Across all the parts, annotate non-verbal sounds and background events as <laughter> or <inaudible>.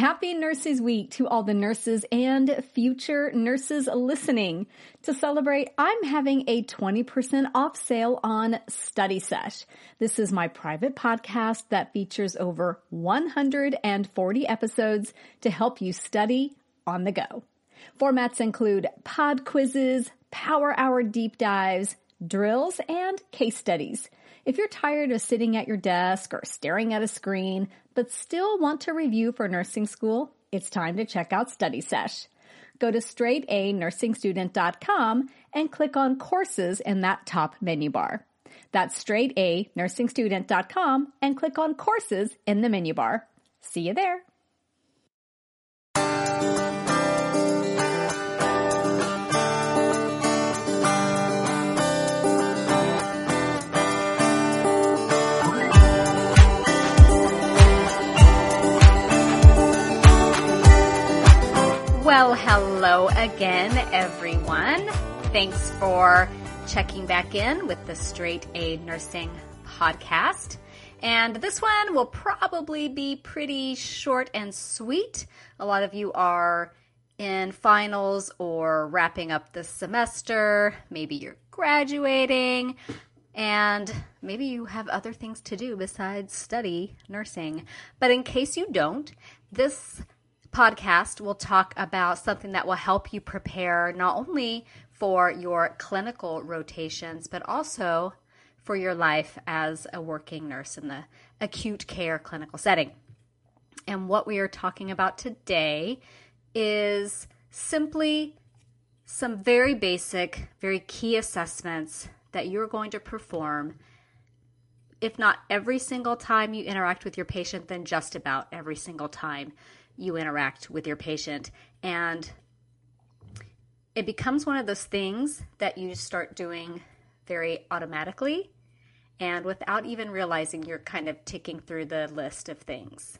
Happy Nurses Week to all the nurses and future nurses listening. To celebrate, I'm having a 20% off sale on Study Sesh. This is my private podcast that features over 140 episodes to help you study on the go. Formats include pod quizzes, power hour deep dives, drills, and case studies. If you're tired of sitting at your desk or staring at a screen, but still want to review for nursing school, it's time to check out Study Sesh. Go to straightanursingstudent.com and click on courses in that top menu bar. That's straightanursingstudent.com and click on courses in the menu bar. See you there. Again, everyone. Thanks for checking back in with the Straight A Nursing podcast. And this one will probably be pretty short and sweet. A lot of you are in finals or wrapping up the semester. Maybe you're graduating. And maybe you have other things to do besides study nursing. But in case you don't, this podcast we'll talk about something that will help you prepare not only for your clinical rotations, but also for your life as a working nurse in the acute care clinical setting. And what we are talking about today is simply some very basic, very key assessments that you're going to perform. If not every single time you interact with your patient, then just about every single time you interact with your patient. And it becomes one of those things that you start doing very automatically and without even realizing you're kind of ticking through the list of things.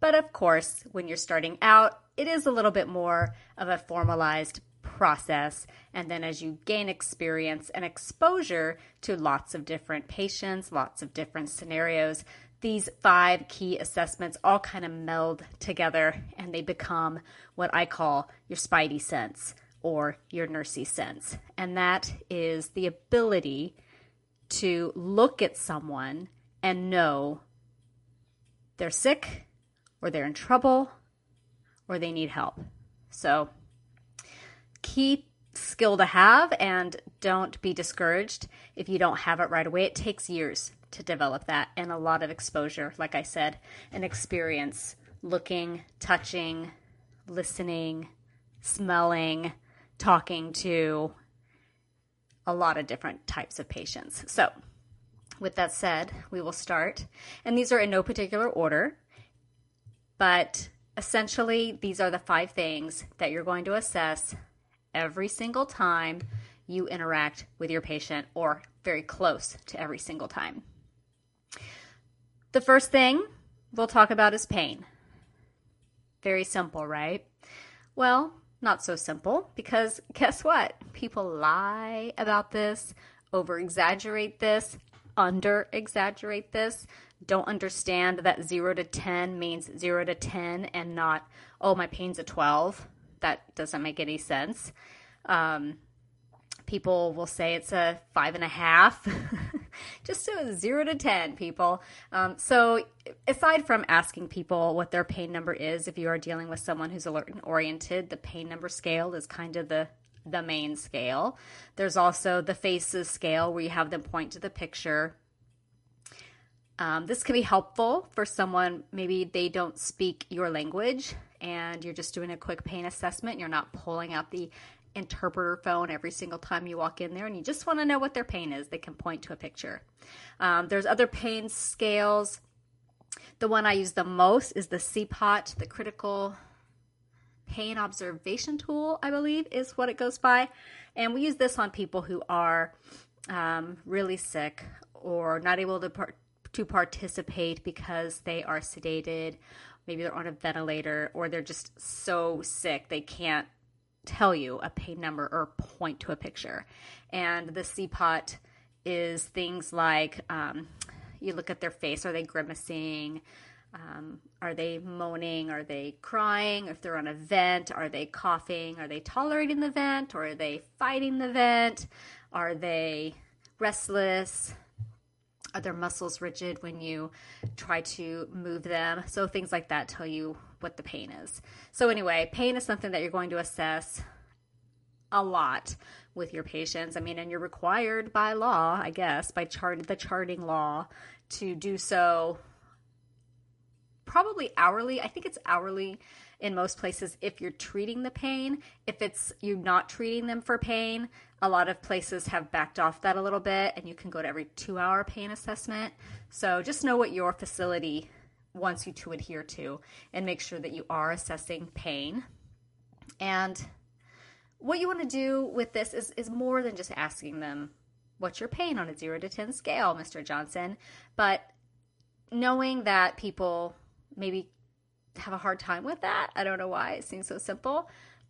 But of course, when you're starting out, it is a little bit more of a formalized process. And then as you gain experience and exposure to lots of different patients, lots of different scenarios, these five key assessments all kind of meld together and they become what I call your spidey sense or your nursey sense. And that is the ability to look at someone and know they're sick or they're in trouble or they need help. So, key skill to have and don't be discouraged if you don't have it right away. It takes years to develop that and a lot of exposure, like I said, and experience looking, touching, listening, smelling, talking to a lot of different types of patients. So, with that said, we will start. And these are in no particular order, but essentially, these are the five things that you're going to assess every single time you interact with your patient or very close to every single time. The first thing we'll talk about is pain. Very simple, right? Well, not so simple because <laughs> guess what? People lie about this, over exaggerate this, under exaggerate this, don't understand that 0 to 10 means 0 to 10 and not, oh, my pain's a 12. That doesn't make any sense. Um, people will say it's a five and a half. <laughs> just a zero to 10, people. Um, so, aside from asking people what their pain number is, if you are dealing with someone who's alert and oriented, the pain number scale is kind of the the main scale. There's also the faces scale where you have them point to the picture. Um, this can be helpful for someone maybe they don't speak your language and you're just doing a quick pain assessment. You're not pulling out the interpreter phone every single time you walk in there and you just want to know what their pain is, they can point to a picture. Um, there's other pain scales. The one I use the most is the CPOT, the Critical Pain Observation Tool, I believe is what it goes by. And we use this on people who are um, really sick or not able to, par- to participate because they are sedated. Maybe they're on a ventilator or they're just so sick they can't tell you a pain number or point to a picture. And the CPOT is things like um, you look at their face, are they grimacing? Um, are they moaning? Are they crying? If they're on a vent, are they coughing? Are they tolerating the vent or are they fighting the vent? Are they restless? Are their muscles rigid when you try to move them? So, things like that tell you what the pain is. So, anyway, pain is something that you're going to assess a lot with your patients. I mean, and you're required by law, I guess, by chart the charting law to do so probably hourly. I think it's hourly in most places if you're treating the pain. If it's you're not treating them for pain, a lot of places have backed off that a little bit and you can go to every 2-hour pain assessment. So just know what your facility wants you to adhere to and make sure that you are assessing pain. And what you want to do with this is, is more than just asking them, What's your pain on a 0 to 10 scale, Mr. Johnson? But knowing that people maybe have a hard time with that. I don't know why it seems so simple.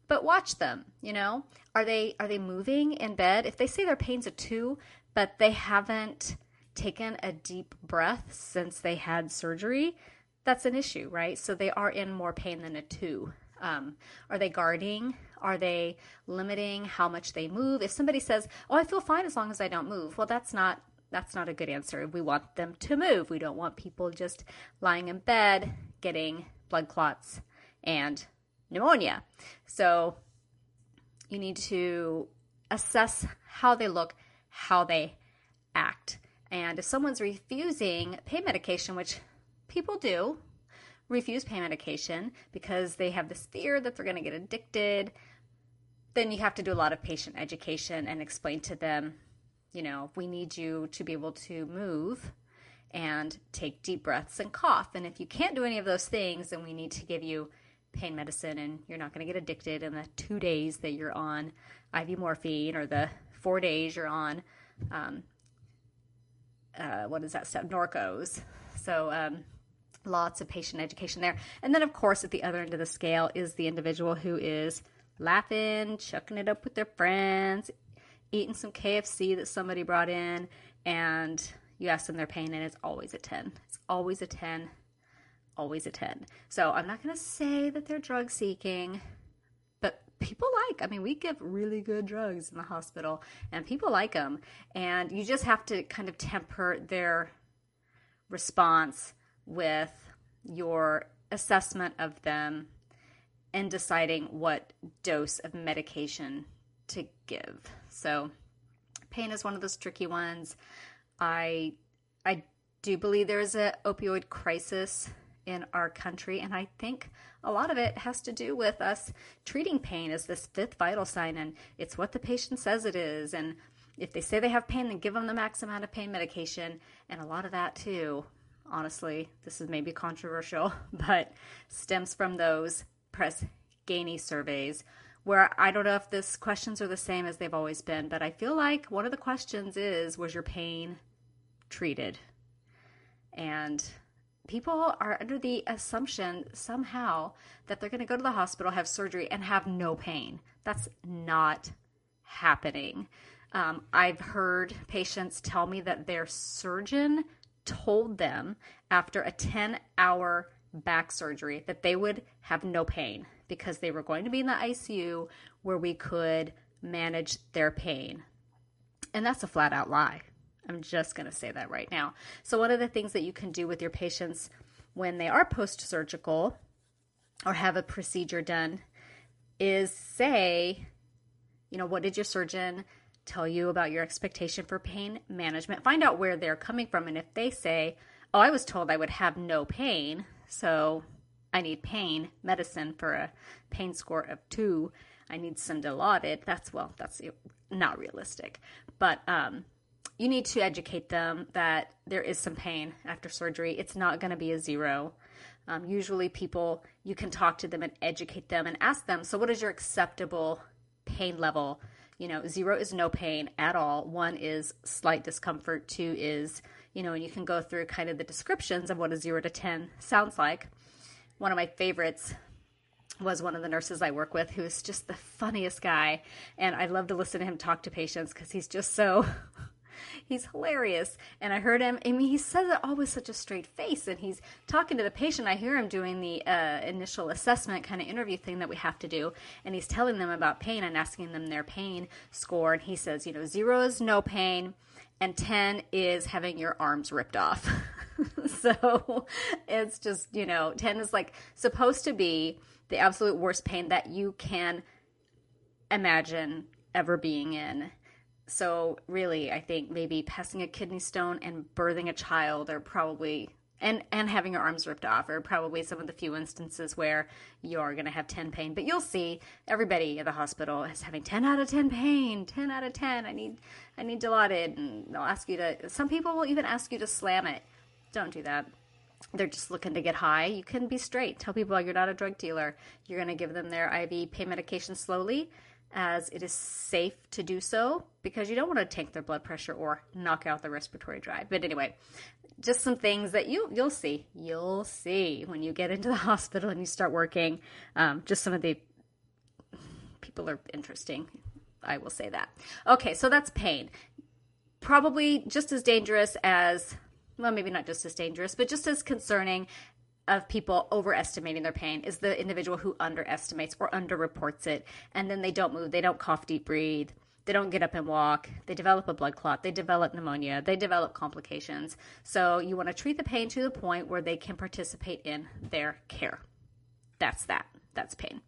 But watch them, you know? Are they are they moving in bed? If they say their pain's a 2, but they haven't taken a deep breath since they had surgery, that's an issue, right? So they are in more pain than a 2. Um, are they guarding? Are they limiting how much they move? If somebody says, "Oh, I feel fine as long as I don't move," well, that's not that's not a good answer. We want them to move. We don't want people just lying in bed getting blood clots and pneumonia. So you need to assess how they look, how they act. And if someone's refusing pain medication, which people do, refuse pain medication because they have this fear that they're going to get addicted, then you have to do a lot of patient education and explain to them, you know, we need you to be able to move and take deep breaths and cough. And if you can't do any of those things, then we need to give you pain medicine and you're not going to get addicted in the two days that you're on IV morphine or the four days you're on, um, uh, what is that stuff? Norcos. So, um, lots of patient education there. And then, of course, at the other end of the scale is the individual who is laughing, chucking it up with their friends, eating some KFC that somebody brought in, and you ask them their pain, and it's always a 10. It's always a 10, always a 10. So I'm not going to say that they're drug seeking, but people like, I mean, we give really good drugs in the hospital, and people like them. And you just have to kind of temper their response with your assessment of them and deciding what dose of medication to give. So, pain is one of those tricky ones. I I do believe there is an opioid crisis in our country, and I think a lot of it has to do with us treating pain as this fifth vital sign, and it's what the patient says it is. And if they say they have pain, then give them the max amount of pain medication, and a lot of that too. Honestly, this is maybe controversial, <laughs> but stems from those Press Ganey surveys where I don't know if this questions are the same as they've always been, but I feel like one of the questions is was your pain treated? And people are under the assumption somehow that they're going to go to the hospital, have surgery, and have no pain. That's not happening. Um, I've heard patients tell me that their surgeon told them after a 10 hour back surgery that they would have no pain because they were going to be in the ICU where we could manage their pain. And that's a flat out lie. I'm just going to say that right now. So, one of the things that you can do with your patients when they are post surgical or have a procedure done is say, you know, what did your surgeon tell you about your expectation for pain management? Find out where they're coming from. And if they say, oh, I was told I would have no pain, so I need pain medicine for a pain score of two. I need some Dilaudid. That's well, that's not realistic. But um, you need to educate them that there is some pain after surgery. It's not going to be a zero. Um, usually, people you can talk to them and educate them and ask them. So, what is your acceptable pain level? You know, zero is no pain at all. One is slight discomfort. Two is you know, and you can go through kind of the descriptions of what a zero to 10 sounds like. One of my favorites was one of the nurses I work with who is just the funniest guy. And I love to listen to him talk to patients because he's just so <laughs> he's hilarious. And I heard him, I mean, he says it all with such a straight face. And he's talking to the patient. I hear him doing the uh, initial assessment kind of interview thing that we have to do. And he's telling them about pain and asking them their pain score. And he says, you know, zero is no pain, and 10 is having your arms ripped off. <laughs> <laughs> so it's just, you know, 10 is like supposed to be the absolute worst pain that you can imagine ever being in. So really, I think maybe passing a kidney stone and birthing a child are probably and and having your arms ripped off are probably some of the few instances where you're going to have 10 pain. But you'll see everybody at the hospital is having 10 out of 10 pain 10 out of 10 i need i need dilaudid and they'll ask you to some people will even ask you to slam it don't do that they're just looking to get high, you can be straight. Tell people you're not a drug dealer. You're going to give them their IV pain medication slowly as it is safe to do so because you don't want to tank their blood pressure or knock out the respiratory drive. But anyway, just some things that you you'll see you'll see when you get into the <laughs> hospital and you start working. Um, just some of the people are interesting. I will say that. Okay, so that's pain. Probably just as dangerous as well, maybe not just as dangerous, but just as concerning of people overestimating their pain is the individual who underestimates or underreports it. And then they don't move they don't cough deep breathe they don't get up and walk they develop a blood clot they develop pneumonia they develop complications. So you want to treat the pain to the point where they can participate in their care. That's that that's pain.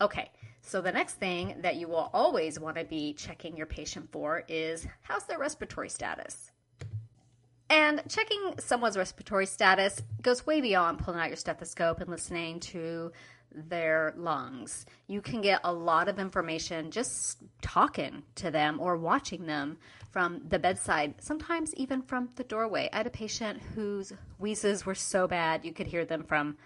Okay so the next thing that you will always want to be checking your patient for is how's their respiratory status and checking someone's respiratory status goes way beyond pulling out your stethoscope and listening to their lungs. You can get a lot of information just talking to them or watching them from the bedside, sometimes even from the doorway. I had a patient whose wheezes were so bad you could hear them from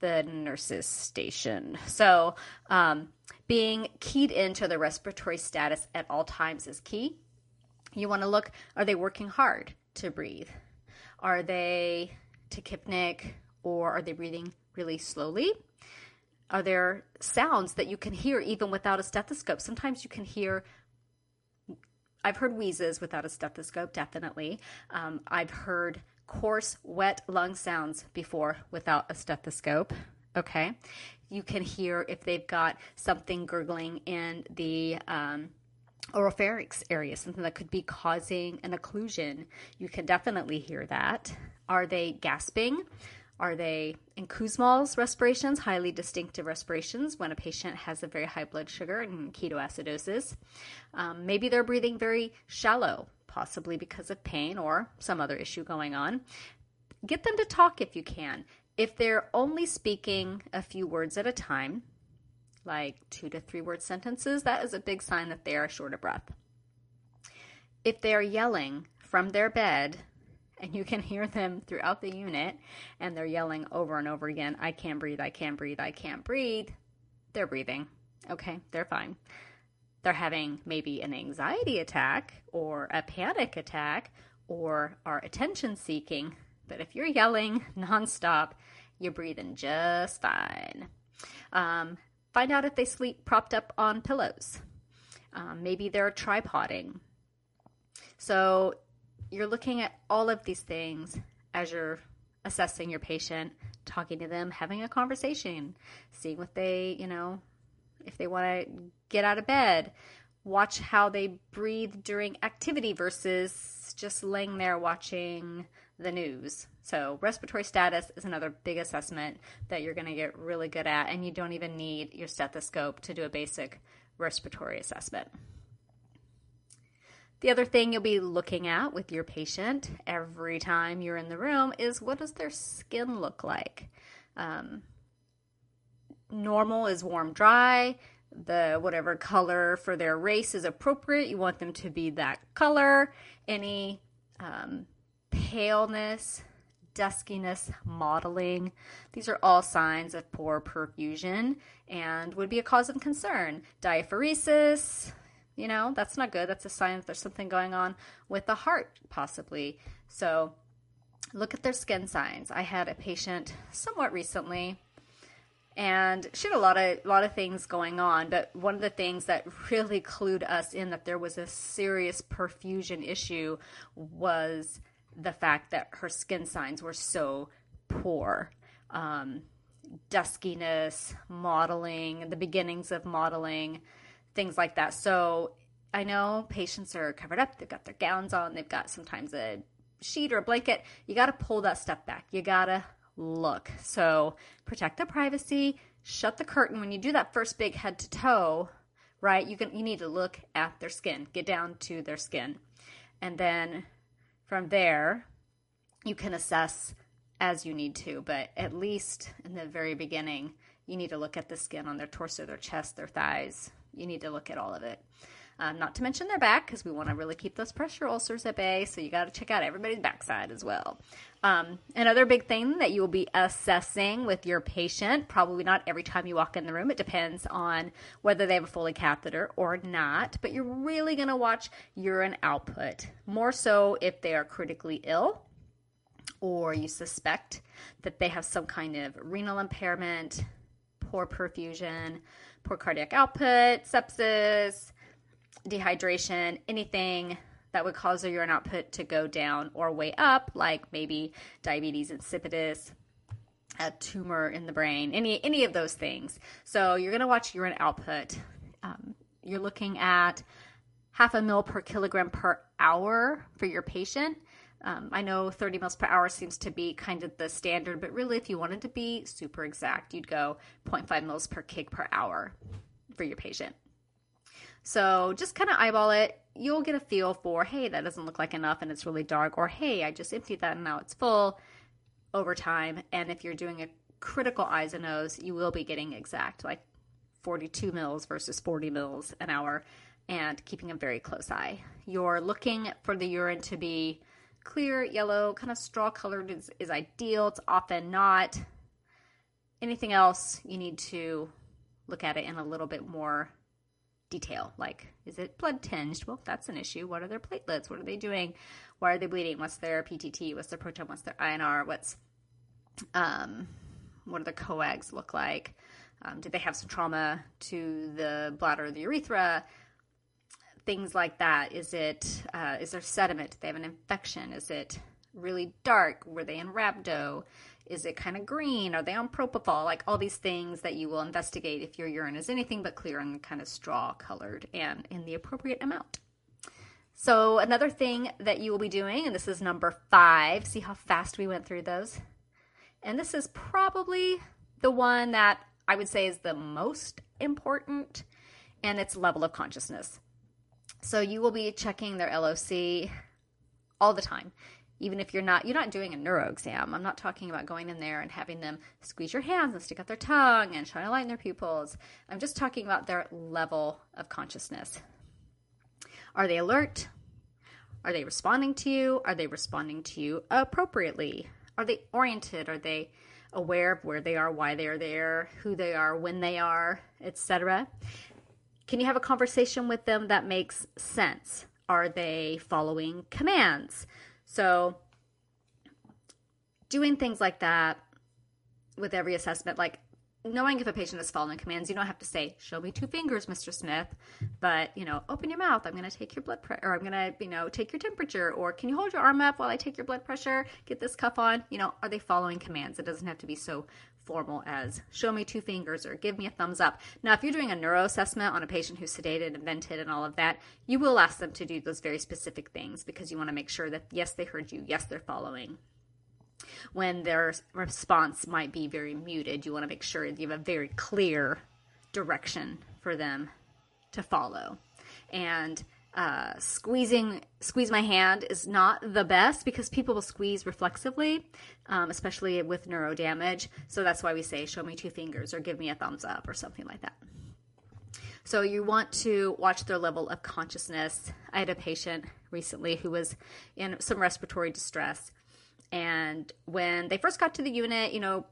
the nurse's station. So, um, being keyed into the respiratory status at all times is key. You want to look are they working hard? To breathe? Are they tachypneic or are they breathing really slowly? Are there sounds that you can hear even without a stethoscope? Sometimes you can hear. I've heard wheezes without a stethoscope, definitely. Um, I've heard coarse, wet lung sounds before without a stethoscope. Okay. You can hear if they've got something gurgling in the um, oropharynx area, something that could be causing an occlusion. You can definitely hear that. Are they gasping? Are they in Kussmaul's respirations, highly distinctive respirations when a patient has a very high blood sugar and ketoacidosis? Um, maybe they're breathing very shallow, possibly because of pain or some other issue going on. Get them to talk if you can. If they're only speaking a few words at a time, like two to three word sentences, that is a big sign that they are short of breath. If they are yelling from their bed, and you can hear them throughout the unit, and they're yelling over and over again, I can't breathe, I can't breathe, I can't breathe, they're breathing. Okay, they're fine. They're having maybe an anxiety attack or a panic attack or are attention seeking. But if you're yelling <laughs> nonstop, you're breathing just fine. Um, Find out if they sleep propped up on pillows. Um, maybe they're tripoding. So you're looking at all of these things as you're assessing your patient, talking to them, having a conversation, seeing what they, you know, if they want to get out of bed, watch how they breathe during activity versus just laying there watching the news. So, respiratory status is another big assessment that you're going to get really good at, and you don't even need your stethoscope to do a basic respiratory assessment. The other thing you'll be looking at with your patient every time you're in the room is what does their skin look like? Um, normal is warm, dry. The whatever color for their race is appropriate. You want them to be that color. Any um, paleness, duskiness, mottling. These are all signs of poor perfusion and would be a cause of concern. Diaphoresis, you know, that's not good. That's a sign that there's something going on with the heart, possibly. So look at their skin signs. I had a patient somewhat recently, and she had a lot of a lot of things going on. But one of the things that really clued us in that there was a serious perfusion issue was the fact that her skin signs were so poor. Um, duskiness, mottling, the beginnings of mottling, things like that. So I know patients are covered up, they've got their gowns on, they've got sometimes a sheet or a blanket. You got to pull that stuff back. You got to look. So protect the privacy, shut the curtain. When you do that first big head to toe, right, you can you need to look at their skin, get down to their skin. And then from there, you can assess as you need to, but at least in the very beginning, you need to look at the skin on their torso, their chest, their thighs. You need to look at all of it. Um, not to mention their back, because we want to really keep those pressure ulcers at bay. So you got to check out everybody's backside as well. Um, another big thing that you will be assessing with your patient, probably not every time you walk in the room. It depends on whether they have a Foley catheter or not. But you're really going to watch urine output more so if they are critically ill or you suspect that they have some kind of renal impairment, poor perfusion, poor cardiac output, sepsis, dehydration, anything that would cause their urine output to go down or way up, like maybe diabetes insipidus, a tumor in the brain, any any of those things. So you're going to watch urine output. Um, you're looking at half a mil per kilogram per hour for your patient. Um, I know 30 mils per hour seems to be kind of the standard, but really, if you wanted to be super exact, you'd go 0.5 mils per kg per hour for your patient. So just kind of eyeball it. You'll get a feel for, hey, that doesn't look like enough and it's really dark, or hey, I just emptied that and now it's full over time. And if you're doing a critical I's and O's, you will be getting exact, like 42 mils versus 40 mils an hour, and keeping a very close eye. You're looking for the urine to be clear, yellow, kind of straw colored is, is ideal. It's often not. Anything else, you need to look at it in a little bit more detail. Like, is it blood tinged? Well, that's an issue. What are their platelets? What are they doing? Why are they bleeding? What's their PTT? What's their protime? What's their INR? What's um, what do the coags look like? Um, did they have some trauma to the bladder or the urethra? things like that? Is it uh, is there sediment? Do they have an infection? Is it really dark? Were they in rhabdo? Is it kind of green? Are they on propofol? Like all these things that you will investigate if your urine is anything but clear and kind of straw colored and in the appropriate amount. So, another thing that you will be doing, and this is number five, see how fast we went through those. And this is probably the one that I would say is the most important, and it's level of consciousness. So you will be checking their LOC all the time. Even if you're not you're not doing a neuro exam. I'm not talking about going in there and having them squeeze your hands and stick out their tongue and shine a light in their pupils. I'm just talking about their level of consciousness. Are they alert? Are they responding to you? Are they responding to you appropriately? Are they oriented? Are they aware of where they are, why they are there, who they are, when they are, etc. Can you have a conversation with them that makes sense? Are they following commands? So, doing things like that with every assessment, like knowing if a patient is following commands, you don't have to say, "Show me two fingers, Mr. Smith," but you know, open your mouth. I'm going to take your blood pressure, or I'm going to, you know, take your temperature, or can you hold your arm up while I take your blood pressure? Get this cuff on. You know, are they following commands? It doesn't have to be so formal as show me two fingers or give me a thumbs up. Now, if you're doing a neuro assessment on a patient who's sedated and vented and all of that, you will ask them to do those very specific things because you want to make sure that yes, they heard you, yes, they're following. When their response might be very muted, you want to make sure you have a very clear direction for them to follow. And uh, squeezing squeeze my hand is not the best because people will squeeze reflexively, um, especially with neuro damage. So that's why we say, "Show me two fingers" or "Give me a thumbs up" or something like that. So you want to watch their level of consciousness. I had a patient recently who was in some respiratory distress, and when they first got to the unit, you know,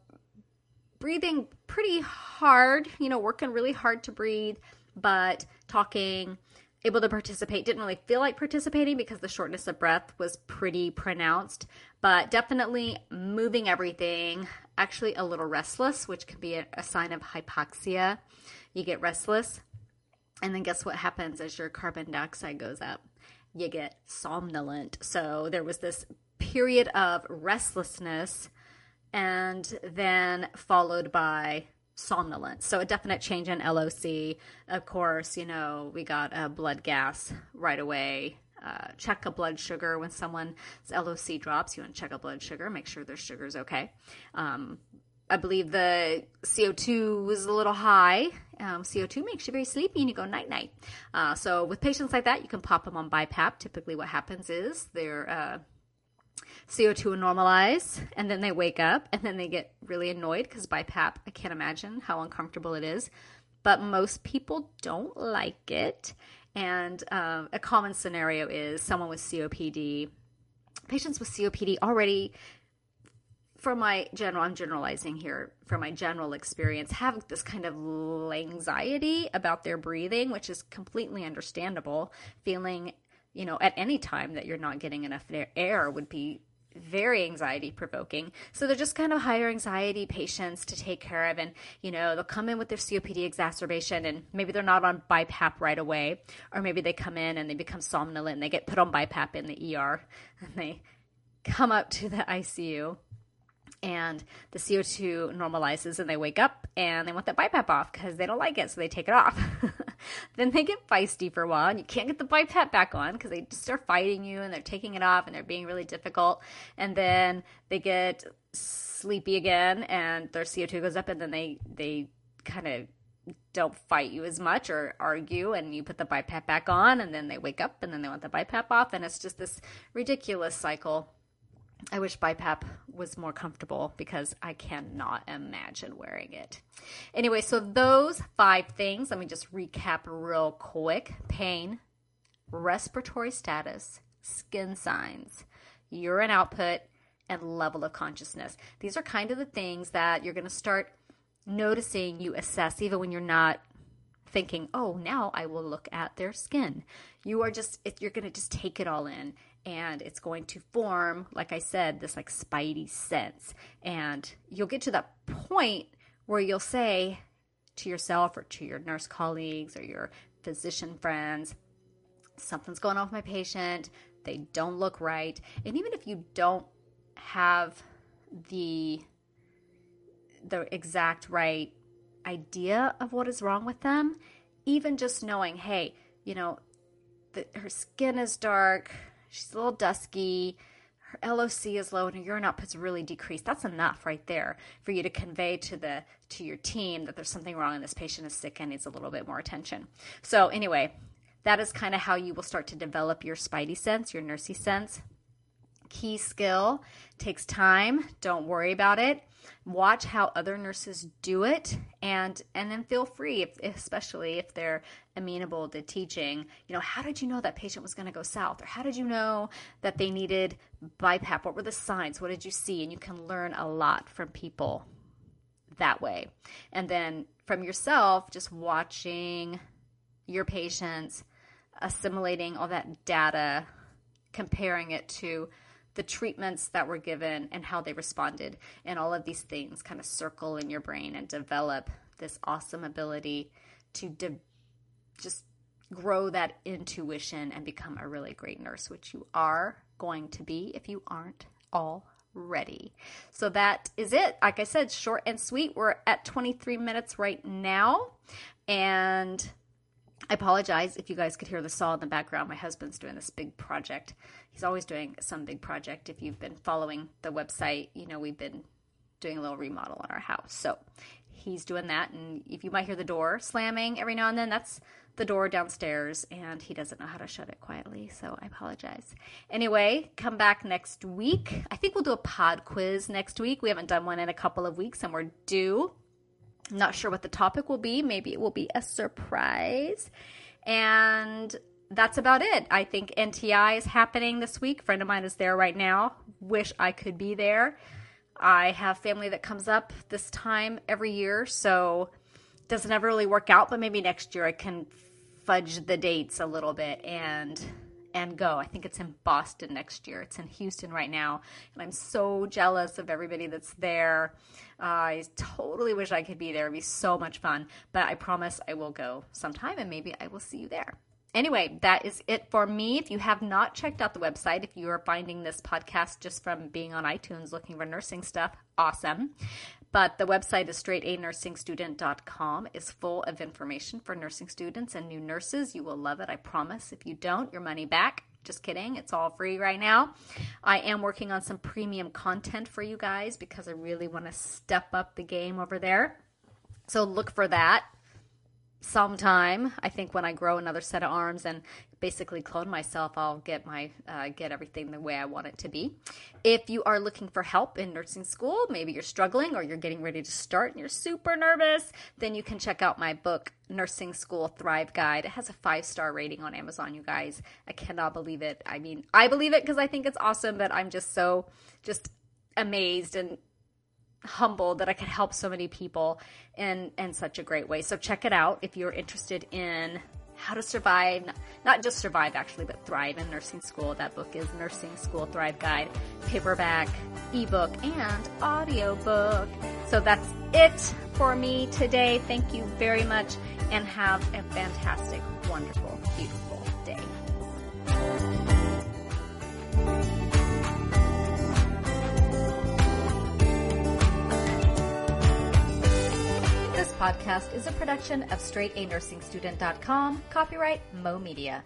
breathing pretty hard, you know, working really hard to breathe, but talking able to participate. Didn't really feel like participating because the shortness of breath was pretty pronounced, but definitely moving everything, actually a little restless, which can be a, a sign of hypoxia. You get restless. And then guess what happens as your carbon dioxide goes up? You get somnolent. So there was this period of restlessness and then followed by somnolence. So a definite change in LOC. Of course, you know, we got a blood gas right away. Uh, check a blood sugar when someone's LOC drops. You want to check a blood sugar, make sure their sugar's okay. Um, I believe the CO2 was a little high. Um, CO2 makes you very sleepy and you go night night. Uh, so with patients like that, you can pop them on BiPAP. Typically, what happens is their uh, CO2 will normalize and then they wake up and then they get really annoyed because BiPAP, I can't imagine how uncomfortable it is. But most people don't like it. And uh, a common scenario is someone with COPD. Patients with COPD already from my general, I'm generalizing here, from my general experience, have this kind of anxiety about their breathing, which is completely understandable. Feeling, you know, at any time that you're not getting enough air would be very anxiety provoking. So they're just kind of higher anxiety patients to take care of. And, you know, they'll come in with their COPD exacerbation and maybe they're not on BiPAP right away. Or maybe they come in and they become somnolent and they get put on BiPAP in the ER and they come up to the ICU and the CO2 normalizes and they wake up and they want that BiPAP off because they don't like it, so they take it off. <laughs> then they get feisty for a while and you can't get the BiPAP back on because they just start fighting you and they're taking it off and they're being really difficult. And then they get sleepy again and their CO2 goes up and then they, they kind of don't fight you as much or argue and you put the BiPAP back on and then they wake up and then they want the BiPAP off and it's just this ridiculous cycle I wish BiPAP was more comfortable because I cannot imagine wearing it. Anyway, so those five things, let me just recap real quick pain, respiratory status, skin signs, urine output, and level of consciousness. These are kind of the things that you're going to start noticing you assess even when you're not thinking, oh, now I will look at their skin. You are just, you're going to just take it all in and it's going to form, like I said, this like spidey sense. And you'll get to that point where you'll say to yourself or to your nurse colleagues or your physician friends, something's going on with my patient. They don't look right. And even if you don't have the the exact right idea of what is wrong with them, even just knowing, hey, you know, that her skin is dark, she's a little dusky, her LOC is low, and her urine output's really decreased. That's enough right there for you to convey to the to your team that there's something wrong and this patient is sick and needs a little bit more attention. So anyway, that is kind of how you will start to develop your spidey sense, your nursey sense. Key skill takes time. Don't worry about it watch how other nurses do it and and then feel free if, especially if they're amenable to teaching. You know how did you know that patient was going to go south? Or how did you know that they needed BiPAP? What were the signs? What did you see? And you can learn a lot from people that way. And then from yourself just watching your patients assimilating all that data comparing it to the treatments that were given and how they responded. And all of these things kind of circle in your brain and develop this awesome ability to de- just grow that intuition and become a really great nurse, which you are going to be if you aren't already. So that is it. Like I said, short and sweet. We're at 23 minutes right now. And I apologize if you guys could hear the saw in the background. My husband's doing this big project he's always doing some big project. If you've been following the website, you know we've been doing a little remodel on our house. So he's doing that, and if you might hear the door slamming every now and then, that's the door downstairs, and he doesn't know how to shut it quietly. So I apologize. Anyway, come back next week. I think we'll do a pod quiz next week. We haven't done one in a couple of weeks, and we're due. not sure what the topic will be. Maybe it will be a surprise. And that's about it. I think NTI is happening this week. A friend of mine is there right now. Wish I could be there. I have family that comes up this time every year, so doesn't ever really work out, but maybe next year I can fudge the dates a little bit and and go. I think it's in Boston next year. It's in Houston right now. And I'm so jealous of everybody that's there. Uh, I totally wish I could be there. It'd be so much fun. But I promise I will go sometime and maybe I will see you there. Anyway, that is it for me. If you have not checked out the website, if you are finding this podcast just from being on iTunes looking for nursing stuff, awesome. But the website is straightanursingstudent.com is full of information for nursing students and new nurses. You will love it, I promise. If you don't, your money back. Just kidding. It's all free right now. I am working on some premium content for you guys because I really want to step up the game over there. So look for that sometime. I think when I grow another set of arms and basically clone myself, I'll get my uh, get everything the way I want it to be. If you are looking for help in nursing school, maybe you're struggling or you're getting ready to start and you're super nervous, then you can check out my book Nursing School Thrive Guide. It has a 5-star rating on Amazon, you guys. I cannot believe it. I mean, I believe it because I think it's awesome, but I'm just so just amazed and humbled that I could help so many people in in such a great way. So check it out if you're interested in how to survive, not just survive actually, but thrive in nursing school. That book is Nursing School Thrive Guide, paperback, ebook, and audiobook. So that's it for me today. Thank you very much and have a fantastic, wonderful, beautiful podcast is a production of straightanursingstudent.com, copyright Mo Media.